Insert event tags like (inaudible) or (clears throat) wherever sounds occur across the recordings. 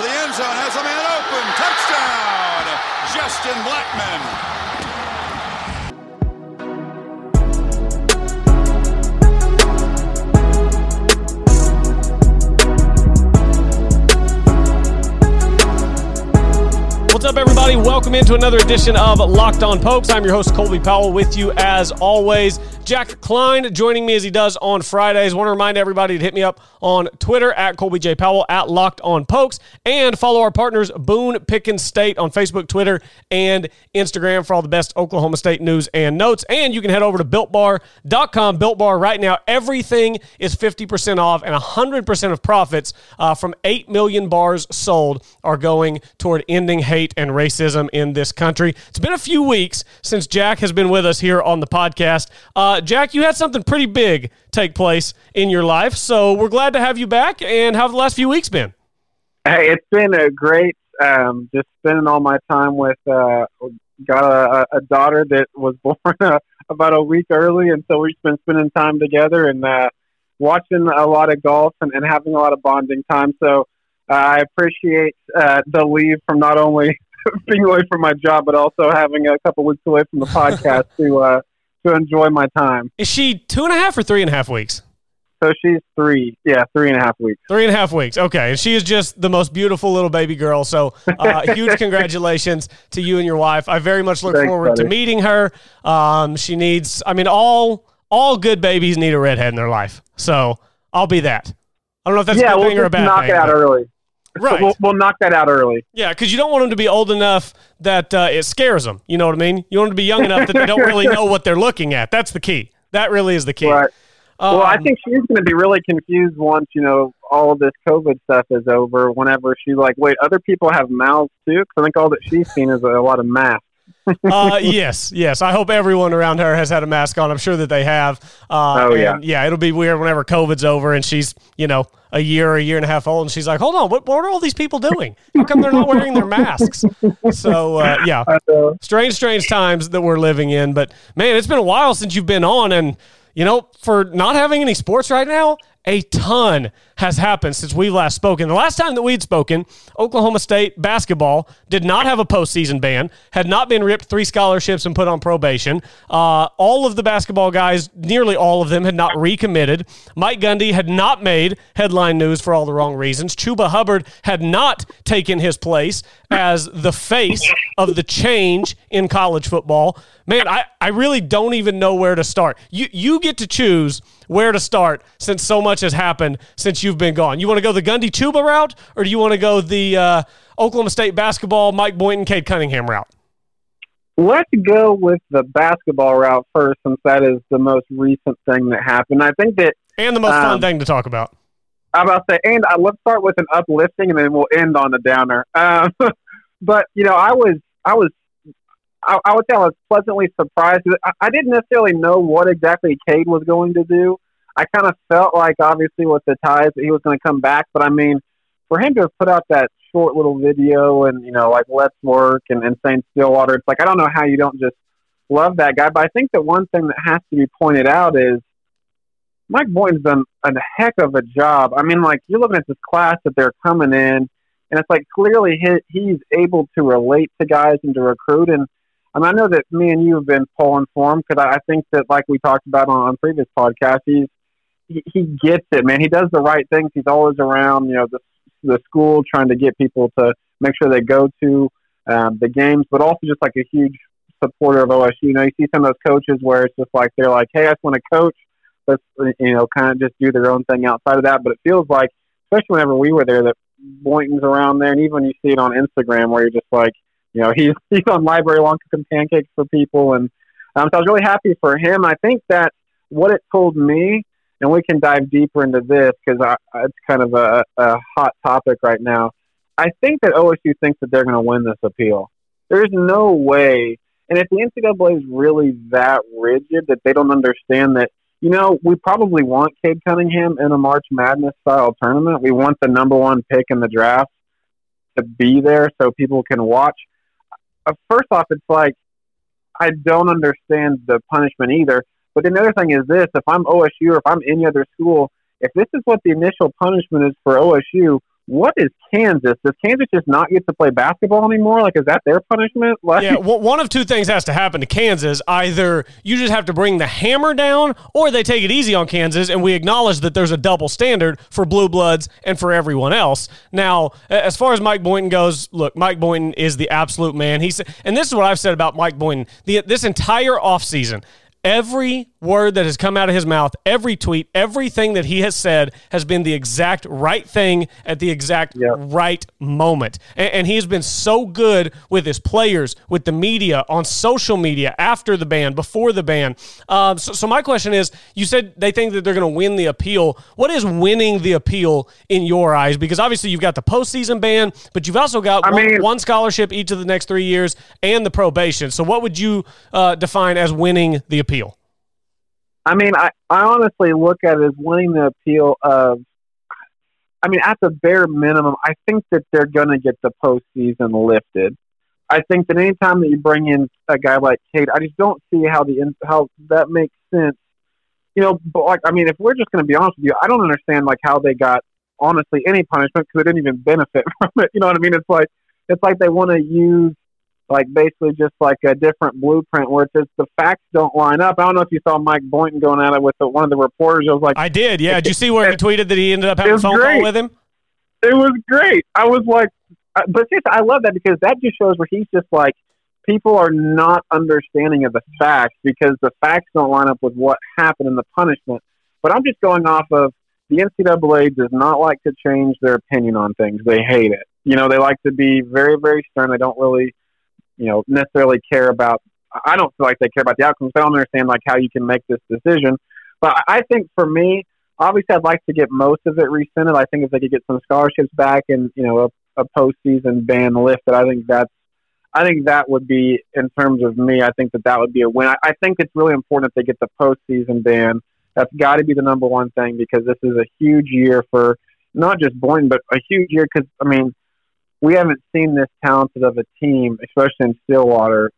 the end zone, has a man open. Touchdown, Justin Blackmon. What's up, everybody? Welcome into another edition of Locked On Pokes. I'm your host, Colby Powell, with you as always. Jack Klein joining me as he does on Fridays. Want to remind everybody to hit me up on Twitter at Colby J. Powell at Locked On Pokes and follow our partners Boone Pickens State on Facebook, Twitter, and Instagram for all the best Oklahoma State news and notes. And you can head over to BuiltBar.com. Built Bar right now, everything is 50% off and 100% of profits uh, from 8 million bars sold are going toward ending hate and racism in this country. It's been a few weeks since Jack has been with us here on the podcast. Uh, Jack, you had something pretty big take place in your life, so we're glad to have you back. And how have the last few weeks been? Hey, it's been a great. Um, just spending all my time with. Uh, got a, a daughter that was (laughs) born uh, about a week early, and so we've been spending time together and uh, watching a lot of golf and, and having a lot of bonding time. So uh, I appreciate uh, the leave from not only (laughs) being away from my job, but also having a couple weeks away from the (laughs) podcast to uh, to enjoy my time. Is she two and a half or three and a half weeks? So she's three, yeah, three and a half weeks. Three and a half weeks. Okay, and she is just the most beautiful little baby girl. So, uh, (laughs) huge congratulations to you and your wife. I very much look Thanks, forward buddy. to meeting her. Um, she needs. I mean, all all good babies need a redhead in their life. So I'll be that. I don't know if that's yeah, a good we'll thing or a bad knock thing. it out early. Right. We'll, we'll knock that out early. Yeah, because you don't want them to be old enough that uh, it scares them. You know what I mean? You want them to be young enough that they don't really know what they're looking at. That's the key. That really is the key. Right. well, I Um, think she's going to be really confused once you know all of this COVID stuff is over. Whenever she's like, "Wait, other people have mouths too?" Because I think all that she's seen is a lot of masks. Uh, yes, yes. I hope everyone around her has had a mask on. I'm sure that they have. Uh, Oh, yeah. and, yeah. It'll be weird whenever COVID's over and she's you know a year or a year and a half old and she's like, hold on, what, what are all these people doing? How come they're not wearing their masks? So uh, yeah, strange, strange times that we're living in. But man, it's been a while since you've been on, and you know, for not having any sports right now, a ton has happened since we last spoken. The last time that we'd spoken, Oklahoma State basketball did not have a postseason ban, had not been ripped three scholarships and put on probation. Uh, all of the basketball guys, nearly all of them, had not recommitted. Mike Gundy had not made headline news for all the wrong reasons. Chuba Hubbard had not taken his place as the face of the change in college football. Man, I, I really don't even know where to start. You you get to choose where to start since so much has happened since you've been gone. You want to go the Gundy Chuba route, or do you want to go the uh, Oklahoma State basketball Mike Boynton Cade Cunningham route? let's go with the basketball route first, since that is the most recent thing that happened. I think that And the most fun Um, thing to talk about. I'm about to say, and uh, let's start with an uplifting, and then we'll end on a downer. (laughs) Um, but you know, I was, I was, I, I would say I was pleasantly surprised. I, I didn't necessarily know what exactly Cade was going to do. I kind of felt like, obviously, with the ties, that he was going to come back. But I mean, for him to have put out that short little video and you know, like let's work and, and saying Stillwater, it's like I don't know how you don't just love that guy. But I think that one thing that has to be pointed out is Mike Boynton's done a heck of a job. I mean, like you're looking at this class that they're coming in, and it's like clearly he, he's able to relate to guys and to recruit. And I mean, I know that me and you have been pulling for him because I, I think that, like we talked about on, on previous podcasts, he's he, he gets it, man. He does the right things. He's always around, you know, the the school trying to get people to make sure they go to um, the games, but also just like a huge supporter of OSU. You know, you see some of those coaches where it's just like they're like, "Hey, I just want to coach." let's you know kind of just do their own thing outside of that. But it feels like, especially whenever we were there, that Boynton's around there, and even when you see it on Instagram where you're just like, you know, (laughs) he's he's on library lawn cooking pancakes for people, and um, so I was really happy for him. I think that what it told me, and we can dive deeper into this because it's kind of a, a hot topic right now. I think that OSU thinks that they're going to win this appeal. There's no way. And if the NCAA is really that rigid that they don't understand that, you know, we probably want Cade Cunningham in a March Madness style tournament. We want the number one pick in the draft to be there so people can watch. Uh, first off, it's like I don't understand the punishment either. But then the other thing is this: if I'm OSU or if I'm any other school, if this is what the initial punishment is for OSU, what is Kansas? Does Kansas just not get to play basketball anymore? Like, is that their punishment? Like, yeah, well, one of two things has to happen to Kansas. Either you just have to bring the hammer down, or they take it easy on Kansas, and we acknowledge that there's a double standard for blue bloods and for everyone else. Now, as far as Mike Boynton goes, look, Mike Boynton is the absolute man. He's, and this is what I've said about Mike Boynton the, this entire offseason. Every word that has come out of his mouth, every tweet, everything that he has said has been the exact right thing at the exact yep. right moment. And, and, he has been so good with his players, with the media, on social media, after the ban, before the ban. Um, so, so, my question is you said they think that they're going to win the appeal. What is winning the appeal in your eyes? Because obviously you've got the postseason ban, but you've also got one, mean, one, scholarship each of the next three years and the probation. So, what would you uh, define as winning the appeal? I mean, I, I honestly look at it as winning the appeal of. I mean, at the bare minimum, I think that they're going to get the postseason lifted. I think that anytime that you bring in a guy like Cade, I just don't see how the how that makes sense. You know, but like I mean, if we're just going to be honest with you, I don't understand like how they got honestly any punishment because they didn't even benefit (laughs) from it. You know what I mean? It's like it's like they want to use like basically just like a different blueprint where it's just the facts don't line up. I don't know if you saw Mike Boynton going at it with the, one of the reporters. I was like, I did. Yeah. Did you see where he tweeted that he ended up having a phone great. call with him? It was great. I was like, uh, but just, I love that because that just shows where he's just like, people are not understanding of the facts because the facts don't line up with what happened in the punishment. But I'm just going off of the NCAA does not like to change their opinion on things. They hate it. You know, they like to be very, very stern. They don't really you know, necessarily care about. I don't feel like they care about the outcomes. I don't understand like how you can make this decision. But I think for me, obviously, I'd like to get most of it rescinded. I think if they could get some scholarships back and you know a, a postseason ban lifted, I think that's. I think that would be, in terms of me, I think that that would be a win. I, I think it's really important that they get the postseason ban. That's got to be the number one thing because this is a huge year for not just Boynton, but a huge year because I mean we haven't seen this talented of a team, especially in Stillwater,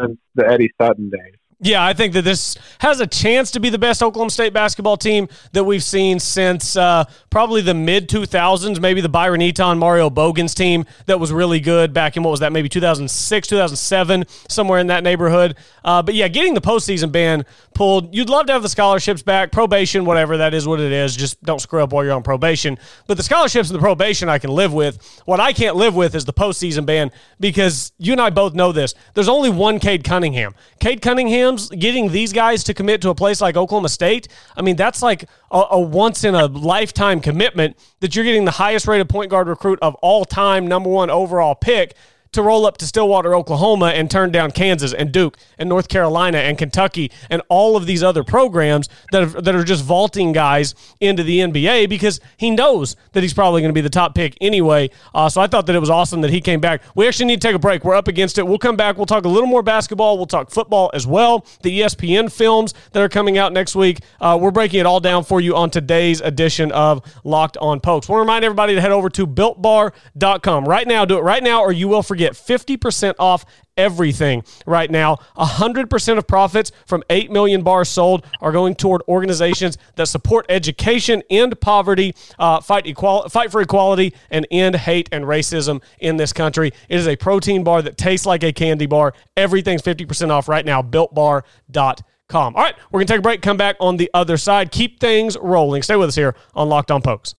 since the Eddie Sutton days. Yeah, I think that this has a chance to be the best Oklahoma State basketball team that we've seen since uh, probably the mid 2000s, maybe the Byron Eaton, Mario Boggan's team that was really good back in what was that, maybe 2006, 2007, somewhere in that neighborhood. Uh, but yeah, getting the postseason ban pulled, you'd love to have the scholarships back, probation, whatever, that is what it is. Just don't screw up while you're on probation. But the scholarships and the probation I can live with. What I can't live with is the postseason ban because you and I both know this. There's only one Cade Cunningham. Cade Cunningham getting these guys to commit to a place like Oklahoma State, I mean, that's like a, a once in a lifetime commitment that you're getting the highest rated point guard recruit of all time, number one overall pick to roll up to Stillwater, Oklahoma, and turn down Kansas and Duke and North Carolina and Kentucky and all of these other programs that are, that are just vaulting guys into the NBA because he knows that he's probably going to be the top pick anyway. Uh, so I thought that it was awesome that he came back. We actually need to take a break. We're up against it. We'll come back. We'll talk a little more basketball. We'll talk football as well. The ESPN films that are coming out next week. Uh, we're breaking it all down for you on today's edition of Locked On Pokes. Want to remind everybody to head over to builtbar.com right now. Do it right now, or you will forget get 50% off everything right now. 100% of profits from 8 million bars sold are going toward organizations that support education, end poverty, uh, fight, equal- fight for equality, and end hate and racism in this country. It is a protein bar that tastes like a candy bar. Everything's 50% off right now. BuiltBar.com. All right, we're going to take a break, come back on the other side, keep things rolling. Stay with us here on Locked On Pokes.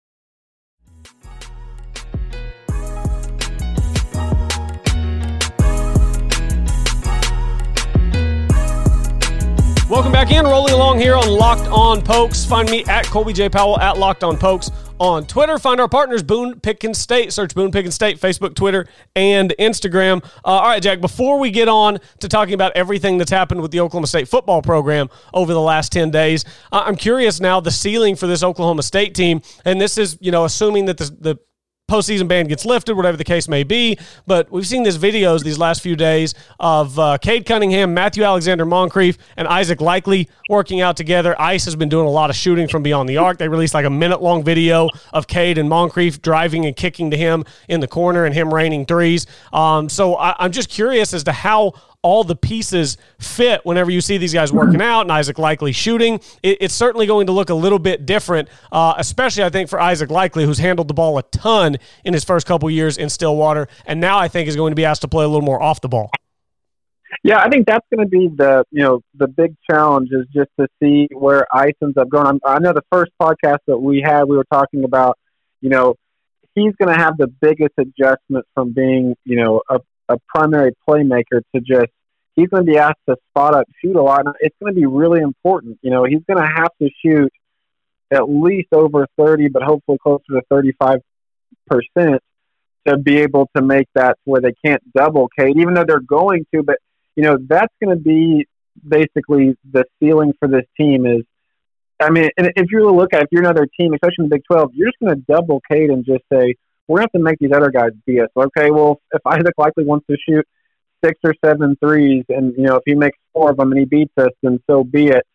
Welcome back in. Rolling along here on Locked On Pokes. Find me at Colby J. Powell at Locked On Pokes on Twitter. Find our partners, Boone Pickens State. Search Boone Pickens State, Facebook, Twitter, and Instagram. Uh, all right, Jack, before we get on to talking about everything that's happened with the Oklahoma State football program over the last 10 days, I'm curious now the ceiling for this Oklahoma State team, and this is, you know, assuming that the, the postseason ban gets lifted, whatever the case may be. But we've seen these videos these last few days of uh, Cade Cunningham, Matthew Alexander Moncrieffe, and Isaac Likekele working out together. Ice has been doing a lot of shooting from beyond the arc. They released like a minute long video of Cade and Moncrieffe driving and kicking to him in the corner and him raining threes. Um, so I, I'm just curious as to how all the pieces fit whenever you see these guys working out and Isaac Likekele shooting, it, it's certainly going to look a little bit different, uh, especially I think for Isaac Likekele, who's handled the ball a ton in his first couple years in Stillwater, and now I think is going to be asked to play a little more off the ball. Yeah, I think that's going to be the you know the big challenge is just to see where ice ends up going. I'm, I know the first podcast that we had, we were talking about you know he's going to have the biggest adjustment from being you know a, a primary playmaker to just he's going to be asked to spot up, shoot a lot. And it's going to be really important. You know, he's going to have to shoot at least over 30, but hopefully closer to 35 percent to be able to make that where they can't double Cade, even though they're going to. But you know, that's going to be basically the ceiling for this team is, I mean, if you look at, if you're another team, especially in the Big 12, you're just going to double Cade and just say, we're going to have to make these other guys beat us. Okay, well, if Isaac Likekele wants to shoot six or seven threes, and, you know, if he makes four of them and he beats us, then so be it.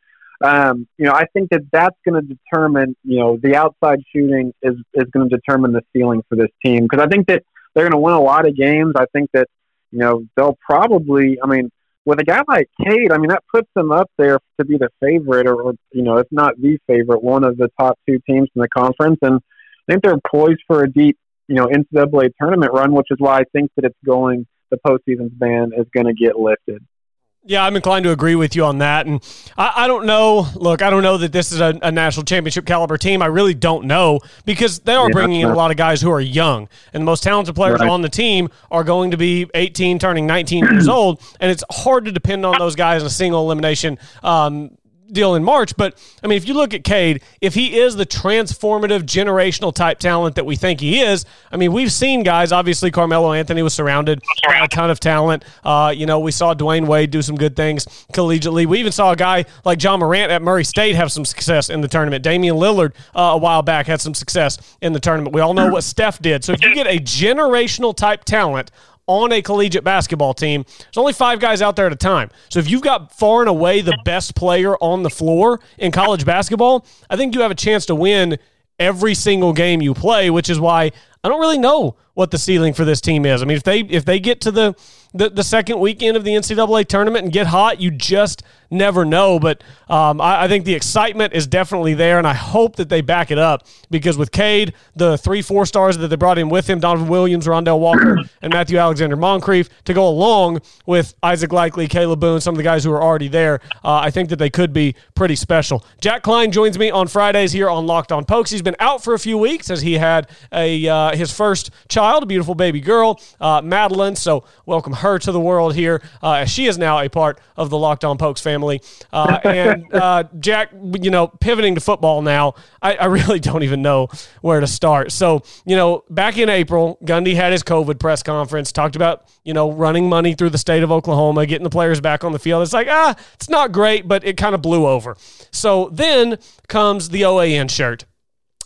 Um, you know, I think that that's going to determine, you know, the outside shooting is, is going to determine the ceiling for this team. Because I think that they're going to win a lot of games. I think that you know, they'll probably, I mean, with a guy like Cade, I mean, that puts them up there to be the favorite, or, you know, if not the favorite, one of the top two teams in the conference. And I think they're poised for a deep, you know, NCAA tournament run, which is why I think that it's going, the postseason's ban is going to get lifted. Yeah, I'm inclined to agree with you on that. And I, I don't know. Look, I don't know that this is a, a, national championship caliber team. I really don't know because they are yeah, bringing in a lot of guys who are young. And the most talented players right. on the team are going to be 18, turning 19 years (clears throat) old. And it's hard to depend on those guys in a single elimination um, deal in March. But I mean, if you look at Cade, if he is the transformative generational type talent that we think he is, I mean, we've seen guys. Obviously, Carmelo Anthony was surrounded by a ton of talent. Uh, you know, we saw Dwyane Wade do some good things collegiately. We even saw a guy like Ja Morant at Murray State have some success in the tournament. Damian Lillard uh, a while back had some success in the tournament. We all know what Steph did. So if you get a generational type talent on a collegiate basketball team, there's only five guys out there at a time. So if you've got far and away the best player on the floor in college basketball, I think you have a chance to win every single game you play, which is why I don't really know what the ceiling for this team is. I mean, if they if they get to the the, the second weekend of the NCAA tournament and get hot, you just never know. But um, I, I, think the excitement is definitely there, and I hope that they back it up because with Cade, the three four stars that they brought in with him, Donovan Williams, Rondel Walker, (clears throat) and Matthew Alexander Moncrieffe, to go along with Isaac Likekele, Caleb Boone, some of the guys who are already there, uh, I think that they could be pretty special. Jack Klein joins me on Fridays here on Locked On Pokes. He's been out for a few weeks as he had a uh, his first child, a beautiful baby girl, uh, Madeline. So welcome her to the world here, uh, she is now a part of the Locked On Pokes family. Uh, (laughs) and uh, Jack, you know, pivoting to football now, I, I, really (laughs) don't even know where to start. So, you know, back in April, Gundy had his COVID press conference, talked about, you know, running money through the state of Oklahoma, getting the players back on the field. It's like, ah, it's not great, but it kind of blew over. So then comes the OAN shirt.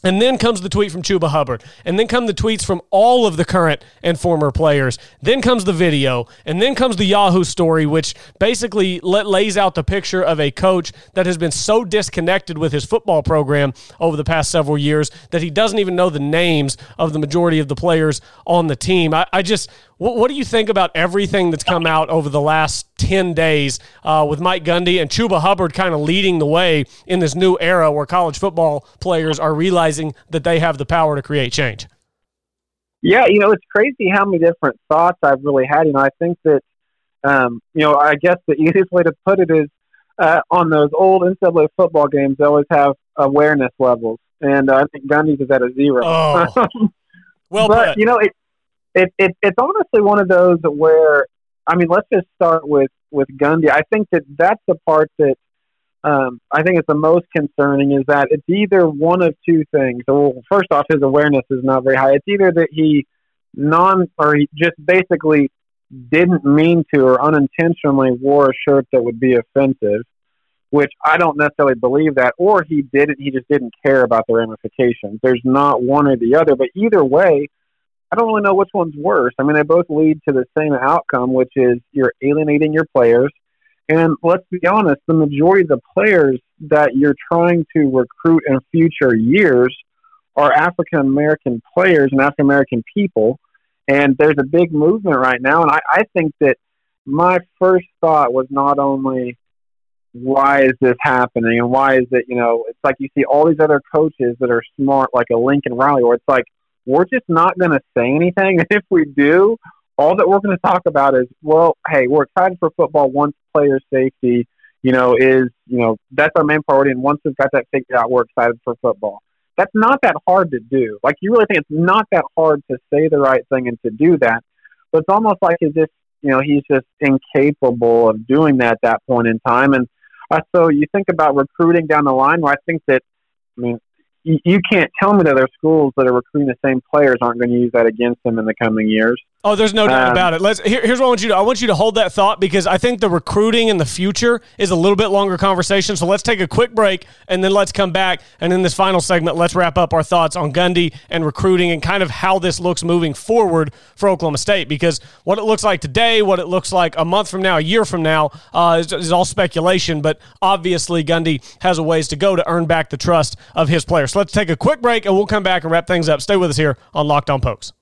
And then comes the tweet from Chuba Hubbard. And then come the tweets from all of the current and former players. Then comes the video. And then comes the Yahoo story, which basically lays out the picture of a coach that has been so disconnected with his football program over the past several years that he doesn't even know the names of the majority of the players on the team. I, I just, what, what, do you think about everything that's come out over the last 10 days uh, with Mike Gundy and Chuba Hubbard kind of leading the way in this new era where college football players are realizing that they have the power to create change? Yeah, you know, it's crazy how many different thoughts I've really had. You know, I think that, um, you know, I guess the (laughs) easiest way to put it is uh, on those old NCAA football games, they always have awareness levels. And uh, I think Gundy's is at a zero. Oh. (laughs) well, but, put. you know, it, it, it, it's honestly one of those where I mean, let's just start with with Gundy. I think that that's the part that um, I think is the most concerning is that it's either one of two things. Well, first off, his awareness is not very high. It's either that he non or he just basically didn't mean to or unintentionally wore a shirt that would be offensive, which I don't necessarily believe that, or he didn't. He just didn't care about the ramifications. There's not one or the other, but either way I don't really know which one's worse. I mean, they both lead to the same outcome, which is you're alienating your players. And let's be honest, the majority of the players that you're trying to recruit in future years are African American players and African American people. And there's a big movement right now. And I, I think that my first thought was not only why is this happening and why is it, you know, it's like you see all these other coaches that are smart, like a Lincoln Riley, where it's like, we're just not going to say anything. (laughs) And if we do, all that we're going to talk about is, well, hey, we're excited for football once player safety, you know, is, you know, that's our main priority. And once we've got that figured out, we're excited for football. That's not that hard to do. Like, you really think it's not that hard to say the right thing and to do that. But it's almost like as if, you know, he's just incapable of doing that at that point in time. And uh, so you think about recruiting down the line, where I think that, I mean, you, can't tell me that there are schools that are recruiting the same players aren't going to use that against them in the coming years. Oh, there's no doubt um, about it. Let's here, here's what I want you to I want you to hold that thought because I think the recruiting in the future is a little bit longer conversation. So let's take a quick break and then let's come back and in this final segment let's wrap up our thoughts on Gundy and recruiting and kind of how this looks moving forward for Oklahoma State because what it looks like today, what it looks like a month from now, a year from now uh, is, is all speculation. But obviously Gundy has a ways to go to earn back the trust of his players. So let's take a quick break and we'll come back and wrap things up. Stay with us here on Locked On Pokes.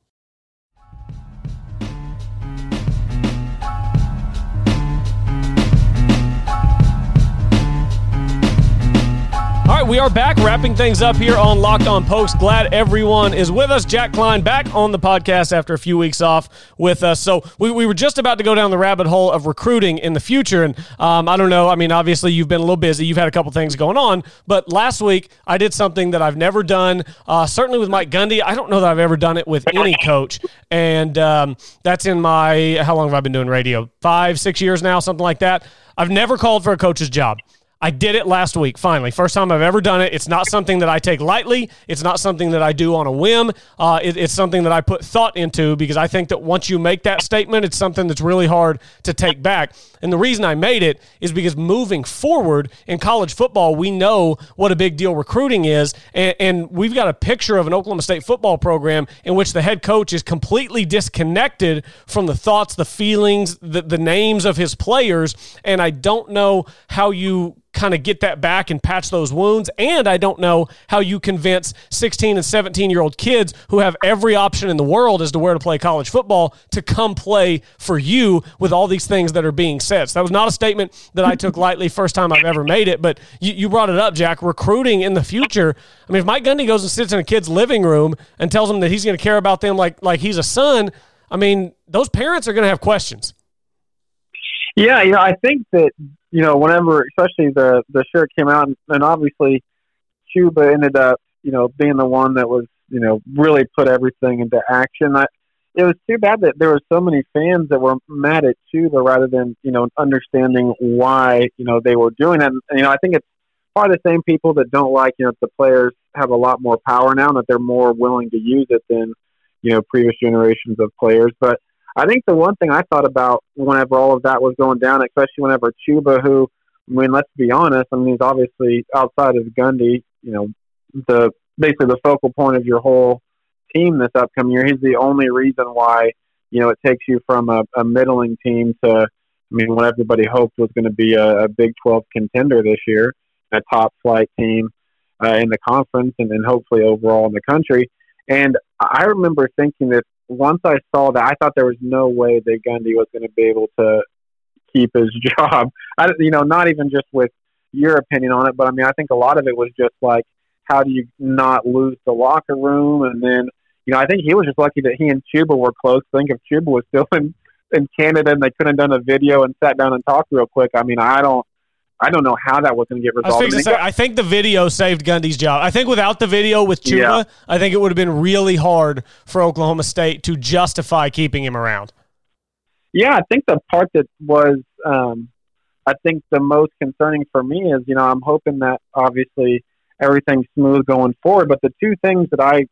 All right, we are back wrapping things up here on Locked On Pokes. Glad everyone is with us. Jack Klein back on the podcast after a few weeks off with us. So we, we were just about to go down the rabbit hole of recruiting in the future. And um, I don't know. I mean, obviously, you've been a little busy. You've had a couple things going on. But last week, I did something that I've never done, uh, certainly with Mike Gundy. I don't know that I've ever done it with any coach. And um, that's in my, how long have I been doing radio? Five, six years now, something like that. I've never called for a coach's job. I did it last week, finally. First time I've ever done it. It's not something that I take lightly. It's not something that I do on a whim. Uh, it, it's something that I put thought into because I think that once you make that statement, it's something that's really hard to take back. And the reason I made it is because moving forward in college football, we know what a big deal recruiting is. And, and we've got a picture of an Oklahoma State football program in which the head coach is completely disconnected from the thoughts, the feelings, the, the names of his players. And I don't know how you kind of get that back and patch those wounds. And I don't know how you convince 16 and 17 year old kids who have every option in the world as to where to play college football to come play for you with all these things that are being said. So that was not a statement that I took lightly first time I've ever made it, but you, you brought it up, Jack. Recruiting in the future. I mean, if Mike Gundy goes and sits in a kid's living room and tells them that he's going to care about them like like he's a son, I mean, those parents are going to have questions. Yeah, you know, I think that you know, whenever, especially the the shirt came out, and, and obviously Chuba ended up, you know, being the one that was, you know, really put everything into action. I, it was too bad that there were so many fans that were mad at Chuba rather than, you know, understanding why, you know, they were doing it. And, you know, I think it's probably the same people that don't like, you know, the players have a lot more power now and that they're more willing to use it than, you know, previous generations of players. But I think the one thing I thought about whenever all of that was going down, especially whenever Chuba, who, I mean, let's be honest, I mean, he's obviously outside of Gundy, you know, the basically the focal point of your whole team this upcoming year. He's the only reason why, you know, it takes you from a, a middling team to, I mean, what everybody hoped was going to be a, a Big 12 contender this year, a top flight team uh, in the conference and, and hopefully overall in the country. And I remember thinking that once I saw that, I thought there was no way that Gundy was going to be able to keep his (laughs) job. I, you know, not even just with your opinion on it, but I mean, I think a lot of it was just like, how do you not lose the locker room? And then, you know, I think he was just lucky that he and Chuba were close. Think if Chuba was still (laughs) in in Canada and they couldn't have done a video and sat down and talked real quick, I mean, I don't. I don't know how that was going to get resolved. I, say, I, think the video saved Gundy's job. I think without the video with Chuba, yeah. I think it would have been really hard for Oklahoma State to justify keeping him around. Yeah, I think the part that was, um, I think the most concerning for me is, you know, I'm hoping that obviously everything's smooth going forward. But the two things that I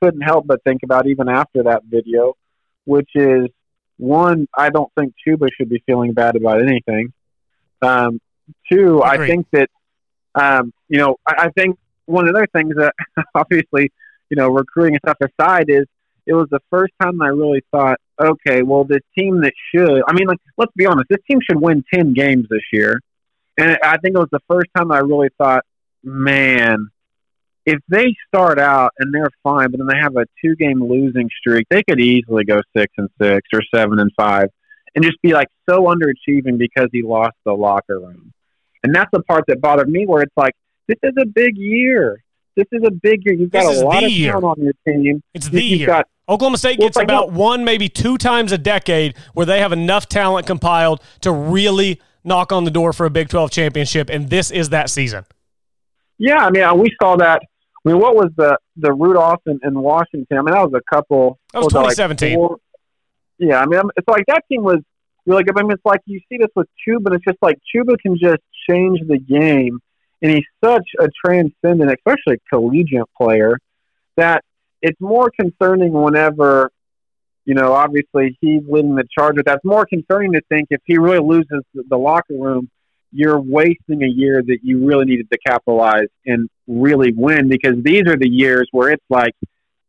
couldn't help but think about even after that video, which is one, I don't think Chuba should be feeling bad about anything. Um, Two, I think that, um, you know, I, I think one of the other things that (laughs) obviously, you know, recruiting and stuff aside is it was the first time I really thought, okay, well, this team that should, I mean, like, let's be honest, this team should win 10 games this year. And I think it was the first time I really thought, man, if they start out and they're fine, but then they have a two game losing streak, they could easily go six and six or seven and five and just be like so underachieving because he lost the locker room. And that's the part that bothered me where it's like, this is a big year. This is a big year. You've got This a lot of year. talent on your team. It's the You've year. got Oklahoma State Well, gets like, about one, maybe two times a decade where they have enough talent compiled to really knock on the door for a Big 12 championship, and this is that season. Yeah, I mean, uh, we saw that. I mean, what was the the Rudolph in, and Washington? I mean, that was a couple. That was like 2017. four- yeah, I mean, it's like that team was really good. I mean, it's like you see this with Chuba, and it's just like Chuba can just change the game, and he's such a transcendent, especially collegiate player, that it's more concerning whenever, you know, obviously he's leading the charge. But that's more concerning to think if he really loses the, locker room you're wasting a year that you really needed to capitalize and really win because these are the years where it's like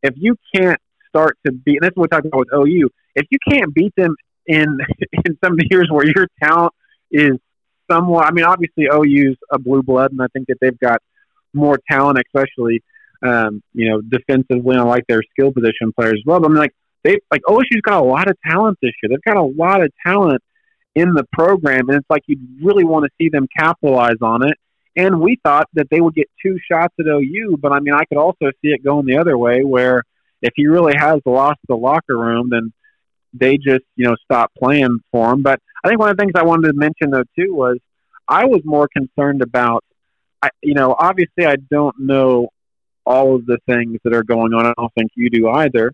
if you can't start to beat and this is what we're talking about with OU, if you can't beat them in (laughs) in some of the years where your talent is somewhat I mean obviously OU's a blue blood and I think that they've got more talent especially um, you know, defensively I like their skill position players as well. But I mean like they like OSU's got a lot of talent this year. They've got a lot of talent in the program, and it's like you'd really want to see them capitalize on it. And we thought that they would get two shots at OU, but I mean, I could also see it going the other way, where if he really has lost the locker room, then they just you know stop playing for him. But I think one of the things I wanted to mention though too was I was more concerned about, I, you know, obviously I don't know all of the things that are going on. I don't think you do either,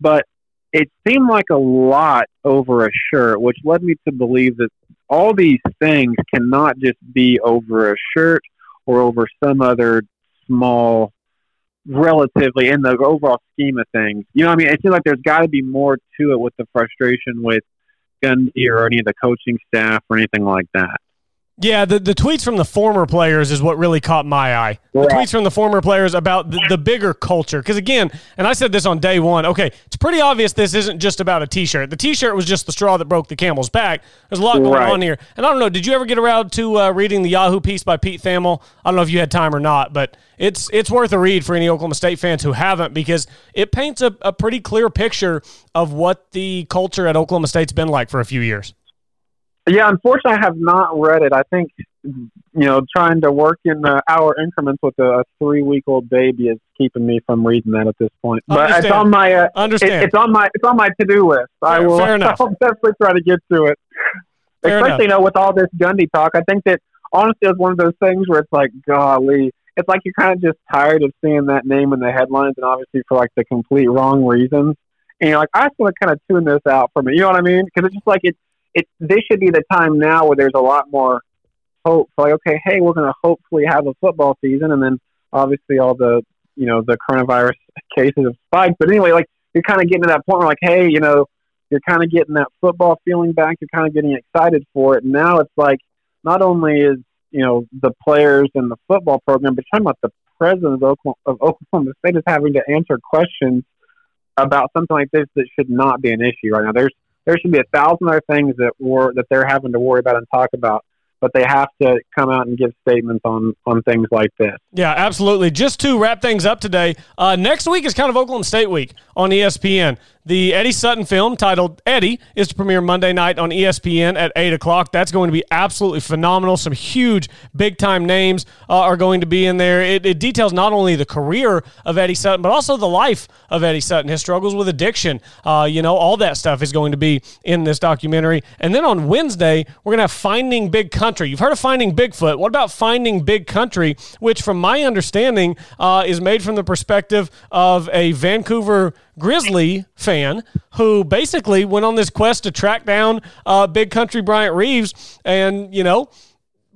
but it seemed like a lot over a shirt, which led me to believe that all these things cannot just be over a shirt or over some other small, relatively in the overall scheme of things. You know, I mean, it seems like there's got to be more to it with the frustration with Gundy or any of the coaching staff or anything like that. Yeah, the, the tweets from the former players is what really caught my eye. The Right. tweets from the former players about the, the bigger culture. Because again, and I said this on day one, okay, it's pretty obvious this isn't just about a t shirt. The t shirt was just the straw that broke the camel's back. There's a lot going Right. on here. And I don't know, did you ever get around to uh, reading the Yahoo piece by Pete Thamel? I don't know if you had time or not, but it's it's worth a read for any Oklahoma State fans who haven't because it paints a, a pretty clear picture of what the culture at Oklahoma State's been like for a few years. Yeah, unfortunately, I have not read it. I think you know, trying to work in uh, hour increments with a, a three-week-old baby is keeping me from reading that at this point. But it's on my uh, it, Understand. it's on my it's on my to-do list. I will. fair. (laughs) I'll definitely try to get to it. Fair Especially, you know, with all this Gundy talk, I think that honestly, it's one of those things where it's like, golly, it's like you're kind of just tired of seeing that name in the headlines, and obviously for like the complete wrong reasons. And you're like, I just want to kind of tune this out for me. You know what I mean? Because it's just like it. It this should be the time now where there's a lot more hope. Like, okay, hey, we're going to hopefully have a football season, and then obviously all the you know the coronavirus (laughs) cases have spiked. But anyway, like you're kind of getting to that point where like, hey, you know, you're kind of getting that football feeling back. You're kind of getting excited for it. And now it's like not only is you know the players and the football program, but talking about the president of Oklahoma, of Oklahoma State is having to answer questions about something like this that should not be an issue right now. There's there should be a thousand other things that were that they're having to worry about and talk about, but they have to come out and give statements on on things like this. Yeah, absolutely. Just to wrap things up today, uh, next week is kind of Oklahoma State week on ESPN. The Eddie Sutton film titled Eddie is to premiere Monday night on ESPN at 8 o'clock. That's going to be absolutely phenomenal. Some huge, big time names uh, are going to be in there. It, it details not only the career of Eddie Sutton, but also the life of Eddie Sutton, his struggles with addiction. Uh, you know, all that stuff is going to be in this documentary. And then on Wednesday, we're going to have Finding Big Country. You've heard of Finding Bigfoot. What about Finding Big Country, which, from my understanding, uh, is made from the perspective of a Vancouver Grizzly fan who basically went on this quest to track down uh, Big Country Bryant Reeves and, you know,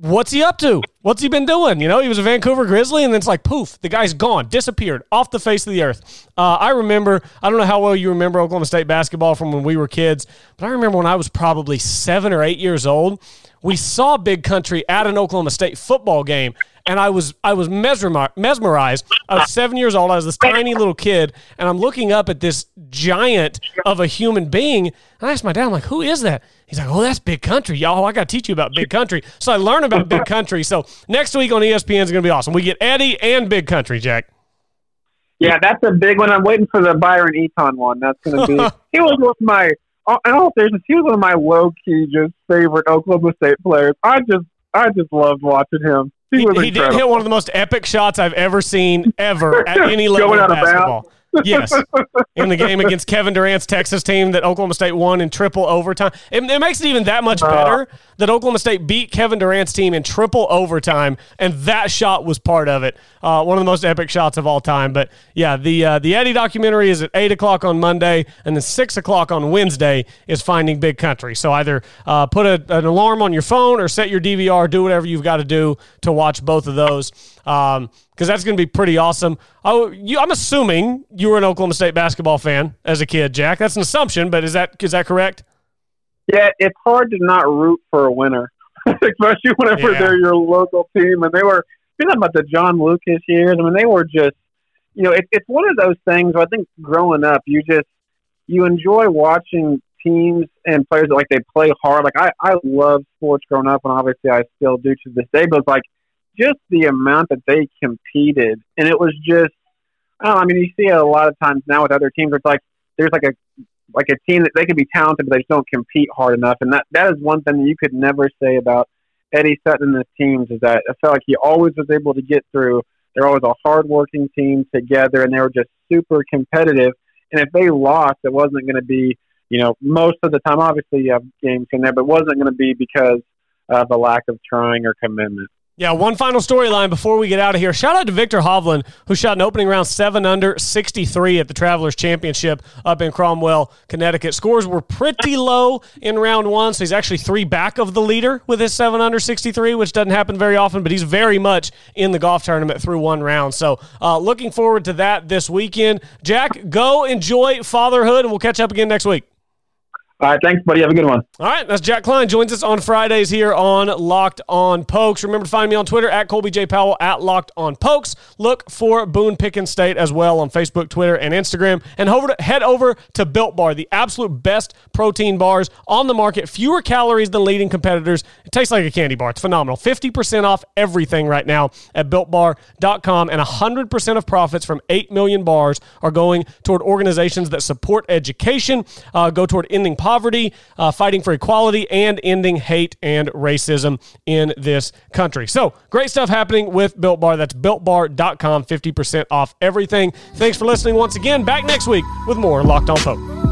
what's he up to? What's he been doing? You know, he was a Vancouver Grizzly, and then it's like poof, the guy's gone, disappeared off the face of the earth. Uh, I remember, I don't know how well you remember Oklahoma State basketball from when we were kids, but I remember when I was probably seven or eight years old, we saw Big Country at an Oklahoma State football game. And I was I was mesmerized. I was seven years old. I was this tiny little kid, and I'm looking up at this giant of a human being. And I asked my dad, I'm like, "Who is that?" He's like, "Oh, that's Big Country, y'all. I got to teach you about Big Country." So I learn about Big Country. So next week on ESPN is going to be awesome. We get Eddie and Big Country, Jack. Yeah, that's a big one. I'm waiting for the Byron Eaton one. That's going to be. he was with my uh, in all fairness, he was one of my low key just favorite Oklahoma State players. I just I just loved watching him. He, He, he did hit one of the most epic shots I've ever seen ever at (laughs) any level of bounds. Yes, in the game against Kevin Durant's Texas team that Oklahoma State won in triple overtime. It, it makes it even that much better that Oklahoma State beat Kevin Durant's team in triple overtime, and that shot was part of it. Uh, one of the most epic shots of all time. But yeah, the uh, the Eddie documentary is at eight o'clock on Monday, and then six o'clock on Wednesday is Finding Big Country. So either uh, put a, an alarm on your phone or set your DVR. Do whatever you've got to do to watch both of those. Um, because that's going to be pretty awesome. Oh, you, I'm assuming you were an Oklahoma State basketball fan as a kid, Jack. That's an assumption, but is that is that correct? Yeah, it's hard to not root for a winner, (laughs) especially whenever Yeah. they're your local team. And they were, you know, about the John Lucas years. I mean, they were just, you know, it, it's one of those things. Where I think growing up, you just you enjoy watching teams and players that like they play hard. Like I, I love sports growing up, and obviously I still do to this day. But like just the amount that they competed, and it was just. I know, I mean, you see it a lot of times now with other teams. It's like there's like a like a team that they could be talented, but they just don't compete hard enough. And that that is one thing that you could never say about Eddie Sutton and his teams is that I felt like he always was able to get through. They're always a hardworking team together, and they were just super competitive. And if they lost, it wasn't going to be, you know, most of the time. Obviously, you have games in there, but it wasn't going to be because of a lack of trying or commitment. Yeah, one final storyline before we get out of here. Shout out to Viktor Hovland, who shot an opening round 7 under 63 at the Travelers Championship up in Cromwell, Connecticut. Scores were pretty low in round one, so he's actually three back of the leader with his 7 under 63, which doesn't happen very often, but he's very much in the golf tournament through one round. So uh, looking forward to that this weekend. Jack, go enjoy fatherhood, and we'll catch up again next week. All right, thanks, buddy. Have a good one. All right, that's Jack Klein. Joins us on Fridays here on Locked On Pokes. Remember to find me on Twitter at Colby J. Powell at Locked On Pokes. Look for Boone Pickens State as well on Facebook, Twitter, and Instagram. And over to, head over to Built Bar, the absolute best protein bars on the market. Fewer calories than leading competitors. It tastes like a candy bar. It's phenomenal. 50% off everything right now at BuiltBar.com. And 100% of profits from 8 million bars are going toward organizations that support education, uh, go toward ending poverty, uh, fighting for equality, and ending hate and racism in this country. So, great stuff happening with Built Bar. That's BuiltBar.com, 50% off everything. Thanks for listening once again. Back next week with more Locked On Poke.